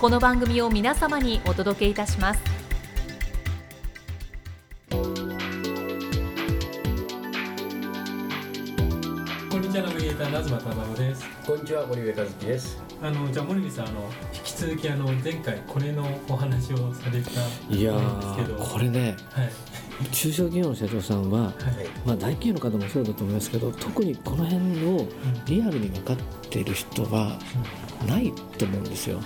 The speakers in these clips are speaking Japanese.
この番組を皆様にお届けいたします。こんにちはナビゲーターラズマタマです。こんにちは森部和樹です。あのじゃあ森部さんあの引き続きあの前回これのお話をされたいやと思うんですけど。ーこれねはい中小企業の社長さんは、はい。まあ、大企業の方もそうだと思いますけど特にこの辺をリアルに分かっている人はないと思うんですよ。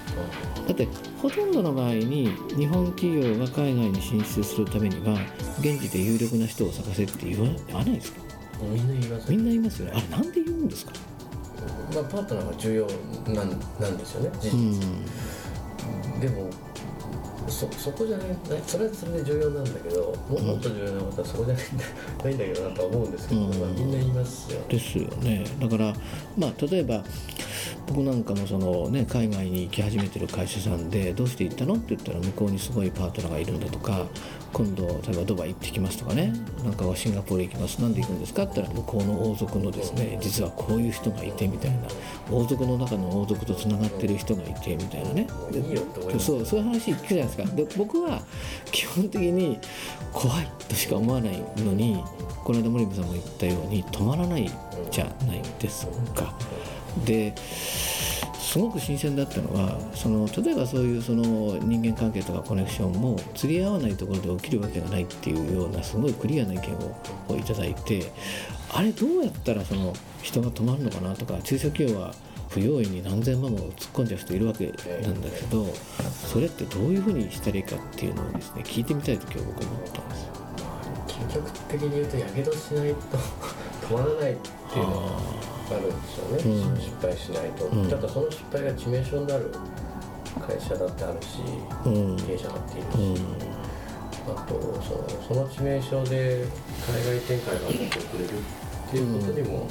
だってほとんどの場合に日本企業が海外に進出するためには現地で有力な人を探せって言わないですか？みんな言いますみんな言いますよね。あれなんで言うんですか？まあ、パートナーが重要なんなんですよね事う実、ん。でもそそこじゃないそれはそれで重要なんだけどももっと重要なことはそこじゃないんだ, ないんだけどなとは思うんですけど、うん。まあ、みんな言いますよね。ですよね。だからまあ例えば僕なんかもその、ね、海外に行き始めてる会社さんでどうして行ったの？って言ったら向こうにすごいパートナーがいるんだとか今度例えばドバイ行ってきますとかね？なんかはシンガポール行きます。なんで行くんですか？って言ったら向こうの王族のですね実はこういう人がいてみたいな。王族の中の王族とつながってる人がいてみたいなね。そうそういう話聞くじゃないですか。で僕は基本的に怖いとしか思わないのにこの間森部さんも言ったように止まらないじゃないですか。ですごく新鮮だったのはその例えばそういうその人間関係とかコネクションも釣り合わないところで起きるわけがないっていうようなすごいクリアな意見ををいただいてあれどうやったらその人が止まるのかなとか中小企業は不用意に何千万も突っ込んじゃう人いるわけなんだけどそれってどういうふうにしたらいいかっていうのをですね聞いてみたいと今日僕思ったんですよ。究極的に言うとやけどしないと 止まらないっていうのがあるんですよね、うん。失敗しないと、うん。ただその失敗が致命傷になる会社だってあるし、うん。経営者だっているし、うん。あとそのその致命傷で海外展開が起こってくれるっていうことにも、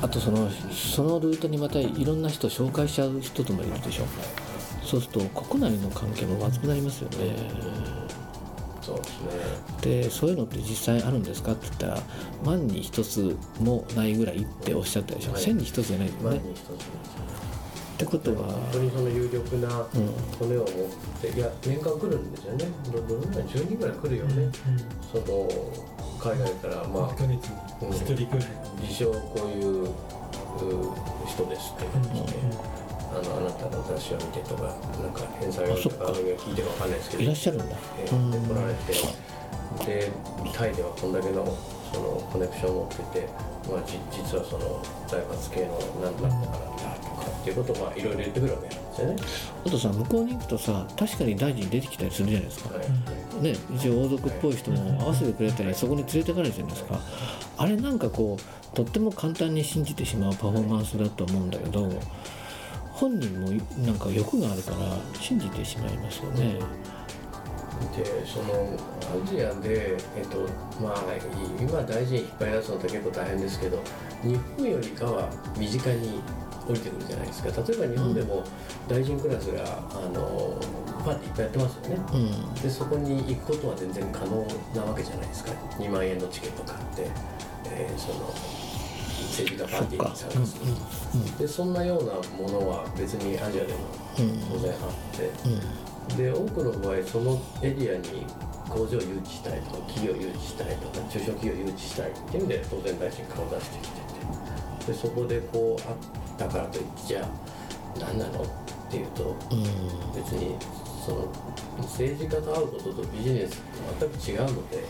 あとそのそのルートにまたいろんな人紹介しちゃう人ともいるでしょ。そうすると国内の関係もまずくなりますよねそうですね。でそういうのって実際あるんですか？って言ったら万に一つもないぐらいっておっしゃったでしょ、はい。千に一つじゃないですよね。前に一つってことは本当にその有力なうん骨を持って、いや年間来るんですよね。どどのぐらい？10人ぐらい来るよね、その海外からまあ1ヶ月に一人くらい自称こういうう人ですって言って、あのあなたの雑誌を見てとかなんか返済をあそっか番組を聞いてるかわかんないですけどいらっしゃるんだ。えうんーで来られてでタイではこんだけのそのコネクションを持ってて、まあ、じ実はその財閥系の何なんだからだとかっていうことをまあいろいろ言ってくるわけなんですよね。あとさ向こうに行くとさ確かに大臣出てきたりするじゃないですか。はい。ね、一応王族っぽい人も合わせてくれたりそこに連れてかれるじゃないですか。あれなんかこうとっても簡単に信じてしまうパフォーマンスだと思うんだけど本人もなんか欲があるから信じてしまいますよね。でそのアジアで、えっとまあ、今大臣引っ張り出すのって結構大変ですけど日本よりかは身近に降りてくるじゃないですか。例えば日本でも大臣クラスがあのパーティーいっぱいやってますよね。うん。でそこに行くことは全然可能なわけじゃないですか。2万円のチケット買って、えーその政治家パーティーに参加するでそんなようなものは別にアジアでも当然あって、で多くの場合そのエリアに工場を誘致したいとか企業を誘致したいとか中小企業を誘致したいっていうんで当然大臣顔出してきててでそこでこうあったからといってじゃあ何なのっていうとうん。別にその政治家と会うこととビジネスって全く違うので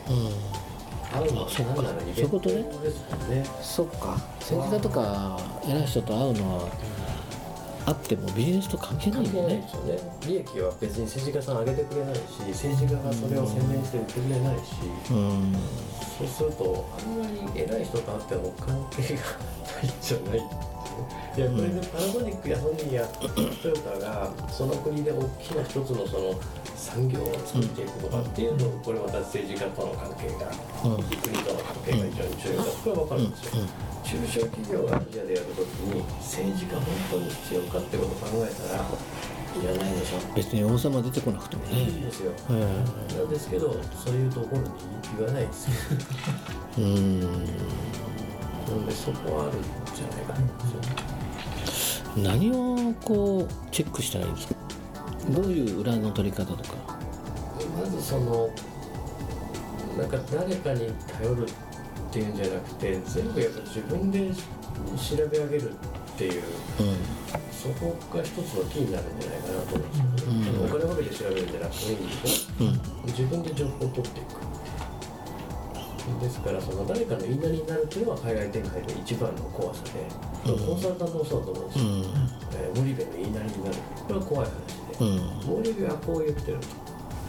そっかそういうことね。そっか。政治家とか偉い人と会うのはあってもビジネスと関係ないよね。利益は別に政治家さん上げてくれないし政治家がそれを宣伝して売ってくれないし、うん。そうするとあんまり偉い人と会っても関係がないんじゃないいやこれでパナソニックやソニーやトヨタがその国で大きな一つのその産業を作っていくとかっていうのをこれまた政治家との関係が、うん。国との関係が非常に重要だこれは分かるんですよ、中小企業がアジアでやるときに政治家本当に必要かってことを考えたらいらないでしょ。別に王様出てこなくてもね。いいですよ。うんなんですけどそういうところに言わないですよ。うんなのでそこはあるんじゃないかと思うん。ですよ何をこうチェックしたらいいんですか？どういう裏の取り方とか？まずそのなんか誰かに頼るっていうんじゃなくて全部やっぱ自分で調べ上げるっていううそこが一つのキーになるんじゃないかなと思うんですよね、うん。お金かけて調べるんじゃなくてもいいんですよんうん自分で情報を取っていくですからその誰かの言いなりになるっていうのは海外展開の一番の怖さで、うん。コンサルタントもそうだと思うんですよ、うん。えー、モリベの言いなりになるこれは怖い話で、うん。モリベはこう言ってると。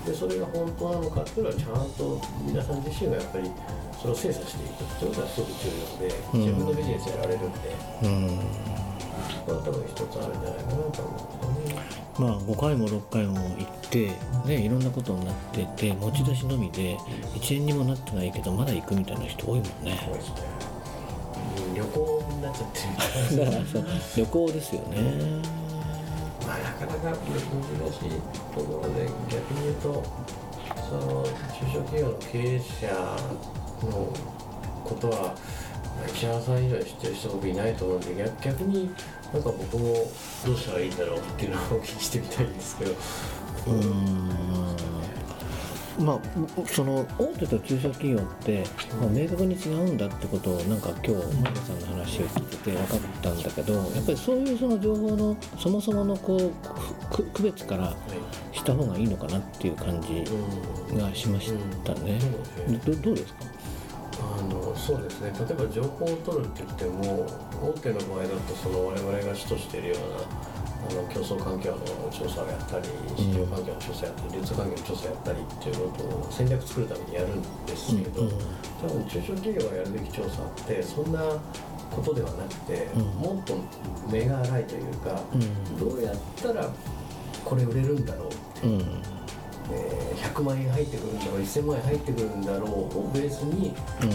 でそれが本当なのかっていうのはちゃんと皆さん自身がやっぱりそれを精査していくっていうことがすごく重要で、うん。自分のビジネスやられるんで。うんこれは多分一つあるんじゃないかなと思うん。ですよねまあ5回も6回も行ってねいろんなことになってて持ち出しのみで1円にもなってないけどまだ行くみたいな人多いもんね。怖いですね。うん。旅行になっちゃってる。だからそう旅行ですよね。まあ、なかなか難しいところで逆に言うとその中小企業の経営者のことは石原さん以上に知ってる人僕いないと思うんで逆逆になんか僕もどうしたらいいんだろうっていうのをお聞きしてみたいんですけど。うーん。まあその大手と中小企業って、まあ、明確に違うんだってことをなんか今日前田さんの話を聞いてて分かったんだけどやっぱりそういうその情報のそもそものこうく区別からした方がいいのかなっていう感じがしましたね。どどうですか？あのそうですね。例えば情報を取るって言っても大手の場合だとその我々が主としているようなあの競争環境の調査をやったり市場環境の調査をやったり流通環境の調査をやったりっていうことを戦略作るためにやるんですけど、多分中小企業がやるべき調査ってそんなことではなくて、うん。もっと目が荒いというか、うん。どうやったらこれ売れるんだろうってうんえー100万円入ってくるんだろう1000万円入ってくるんだろうをベースに、うん。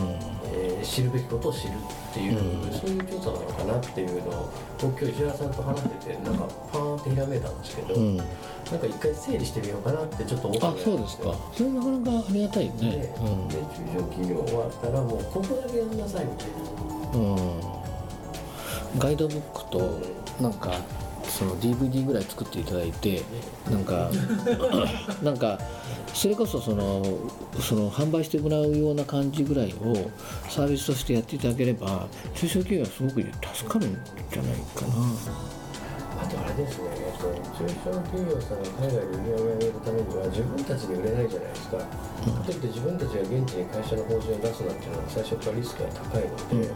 えー知るべきことを知るっていう、うん。そういう調査なのかなっていうのを僕今日石原さんと話しててなんかパーンってひらめいたんですけど、うん。なんか一回整理してみようかなってちょっと思ってあそうですか。それなかなかありがたいでね。で中小企業終わったらもうここだけやんなさいみたいな。うん、うん、ガイドブックとなんかその DVD ぐらい作っていただいてなんか なんかそれこそそのその販売してもらうような感じぐらいをサービスとしてやっていただければ中小企業はすごく助かるんじゃないかな。あとあれですね、えっと、中小企業さんが海外で売り上げを上げるためには自分たちで売れないじゃないですか。かといって自分たちが現地に会社の法人を出すなんていうのは最初からリスクが高いので、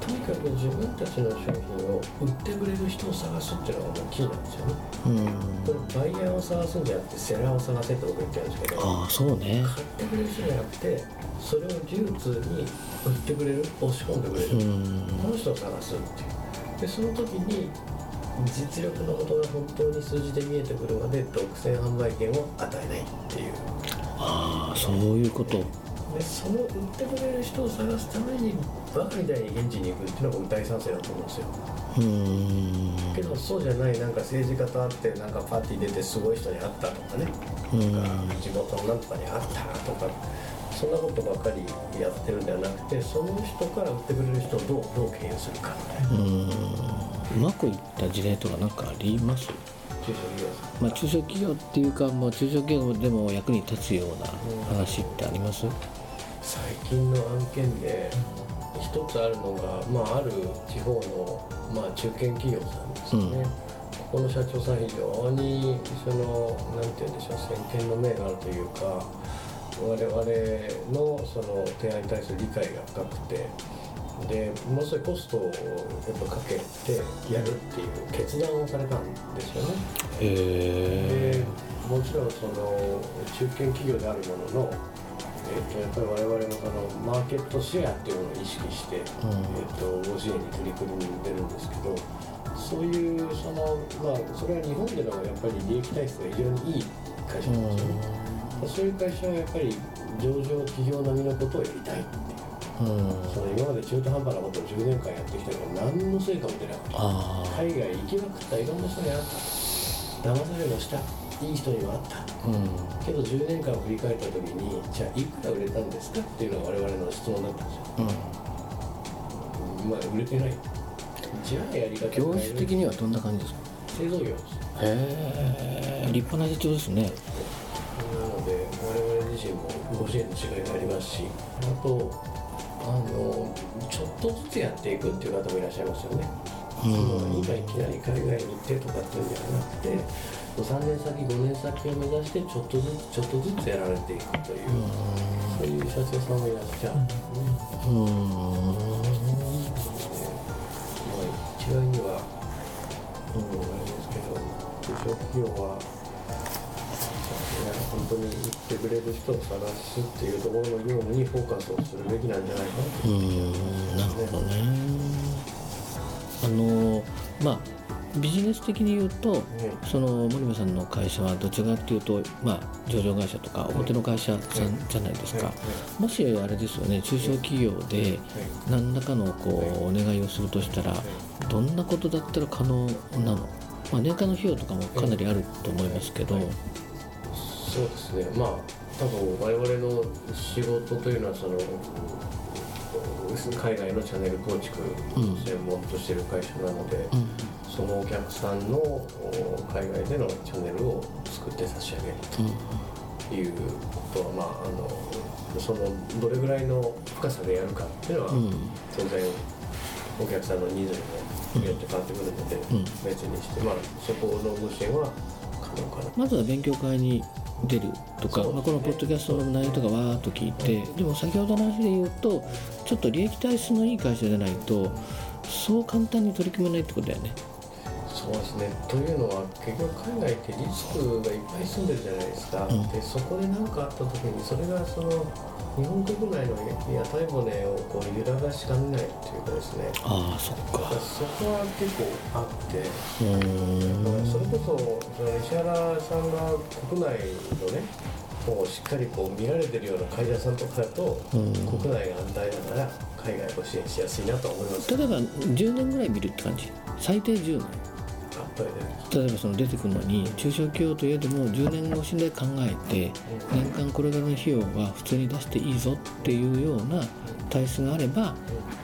とにかく自分たちの商品を売ってくれる人を探すっていうのがもうキーなんですよね。うん、これバイヤーを探すんじゃなくてセラーを探せって僕言ってるんですけど、ああそうね。買ってくれる人じゃなくて、それを流通に売ってくれる、押し込んでくれる。うんこの人を探すっていうでその時に実力のことが本当に数字で見えてくるまで独占販売権を与えないっていうああそういうこと。でその売ってくれる人を探すためにバカみたいに現地に行くっていうのが僕大賛成だと思うんですよ。うん。けどそうじゃないなんか政治家と会ってなんかパーティー出てすごい人に会ったとかね。うんなんか地元のなんとかに会ったとかそんなことばっかりやってるんではなくてその人から売ってくれる人をどうどう経由するかみたいな。うまくいった事例とか何かあります？中小企業まあ、中小企業っていうか、もう中小企業でも役に立つような話ってあります、最近の案件で一つあるのが、まあ、ある地方の、まあ、中堅企業さんですよね、この社長さん非常にそのなんて言うんでしょう先見の明があるというか我々のその提案に対する理解が深くてでものすごいコストをやっぱかけてやるっていう決断をされたんですよね。へでもちろんその中堅企業であるものの、えー、とやっぱり我々もそのマーケットシェアっていうものを意識して、うん。えー、とご支援に取り組んでるんですけどそういうそのまあそれは日本でのやっぱり利益体質が非常にいい会社なんですよね。そういう会社はやっぱり上場企業並みのことをやりたいっていう。うん。その今まで中途半端なことを10年間やってきたけど何の成果も出なかった。海外行きまくったいろんな人に会った。騙されもしたいい人にも会った。うん。けど10年間を振り返った時にじゃあいくら売れたんですかっていうのが我々の質問だったんですよ、うん。まあ売れてない。じゃあやり方業る種的にはどんな感じですか？製造業です。へえ立派な社長ですね。なので我々自身もご支援の違いがありますしあとあのちょっとずつやっていくっていう方もいらっしゃいますよね、うん今いきなり海外に行ってとかっていうんじゃなくて3年先5年先を目指してちょっとずつちょっとずつやられていくという、そういう社長さん。もいらっしゃるん。ですね、うん。まあ、一概には、うん、あれですけど中小企業は本当に言ってくれる人を探すっていうところの業務にフォーカスをするべきなん。じゃないかなと思いん。なるほどねあのまあビジネス的に言うとねその森部さんの会社はどちらかっていうと、まあ、上場会社とか表の会社さんじゃないですか、はいもしあれですよね中小企業で何らかのこうお願いをするとしたらどんなことだったら可能なの、まあ、年間の費用とかもかなりあると思いますけど、はい。そうですね。まあ多分我々の仕事というのはその海外のチャンネル構築を専門としている会社なので、うん。そのお客さんのお海外でのチャンネルを作って差し上げるということは、まあ、あのそのどれぐらいの深さでやるかっていうのは、うん。当然お客さんのニーズにもよって変わってくるので、ん。別にして、まあ、そこのご支援は可能かな。まずは勉強会に出るとか、まあ、このポッドキャストの内容とかわーっと聞いてでも先ほどの話で言うとちょっと利益体質のいい会社じゃないとそう簡単に取り組めないってことだよね。そうですね。というのは結局海外ってリスクがいっぱい住んでるじゃないですか、うん。でそこで何かあった時にそれがその日本国内の屋台骨をこう揺らがしかねないっていうかですね。ああそっか。そこは結構あって。それこそその石原さんが国内のねこうしっかりこう見られてるような会社さんとかだと、うん。国内が安泰だから海外を支援しやすいなとは思います。例えば10年ぐらい見るって感じ？最低10年例えばその出てくるのに中小企業といえども10年越しで考えて年間これぐらいの費用は普通に出していいぞっていうような体質があれば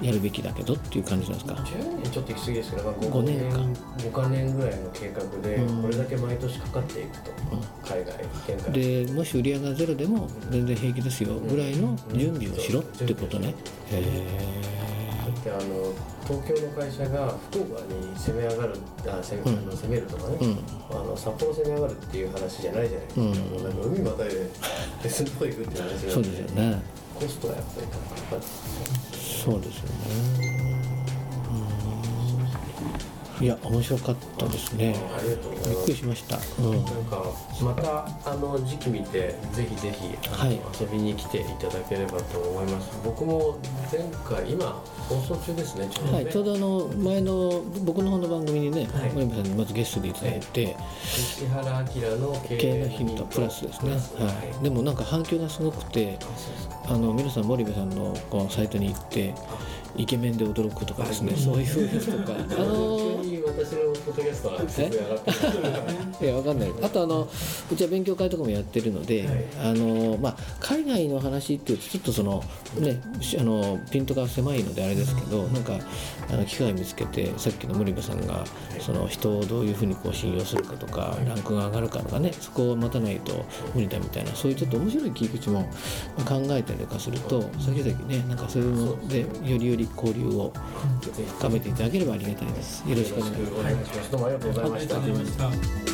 やるべきだけどっていう感じなんですか？10年ちょっと行き過ぎですけど、まあ、5 5年か。年5か年ぐらいの計画でうん。これだけ毎年かかっていくと、海外展開でもし売り上げがゼロでも全然平気ですよぐらいの準備をしろってことね。へであの東京の会社が福岡に攻め上がるあ攻め,、あの攻めるとかね、あの札幌攻め上がるっていう話じゃないじゃない。ですか、うん。もうなんか海またいで別のとこ行くっていう話なんそうですよね。コストがやっぱり高かったそうですよね。うんいや面白かったですね。ありがとうございびっますくりしました。うん。なんかまたあの時期見てぜひぜひはい。遊びに来ていただければと思います。僕も前回今放送中ですねちょうどね、はい、ちょうどあの前の僕の方の番組にね、はい。森部さんにまずゲストでいただいて、石原明の経経営のヒントプラスですね、はい、でもなんか反響がすごくてあの皆さん森部さんのこのサイトに行ってイケメンで驚くとかですね、はいそういうとか。あの急に私のポッドキャストはすご いやわかんない。あとあのうちは勉強会とかもやってるので、はい。あのまあ、海外の話っていうとちょっとその、ね、しあのピントが狭いのであれですけどなんかあの機会を見つけてさっきの森部さんがその人をどういうふうにこう信用するかとかランクが上がるかとかねそこを待たないと無理だみたいなそういうちょっと面白い切り口もまあ考えたりとかすると先々ねなんかそういうのでよりより交流を深めていただければありがたいです。よろしくお願いします。よろしくお願いします。どうもありがとうございました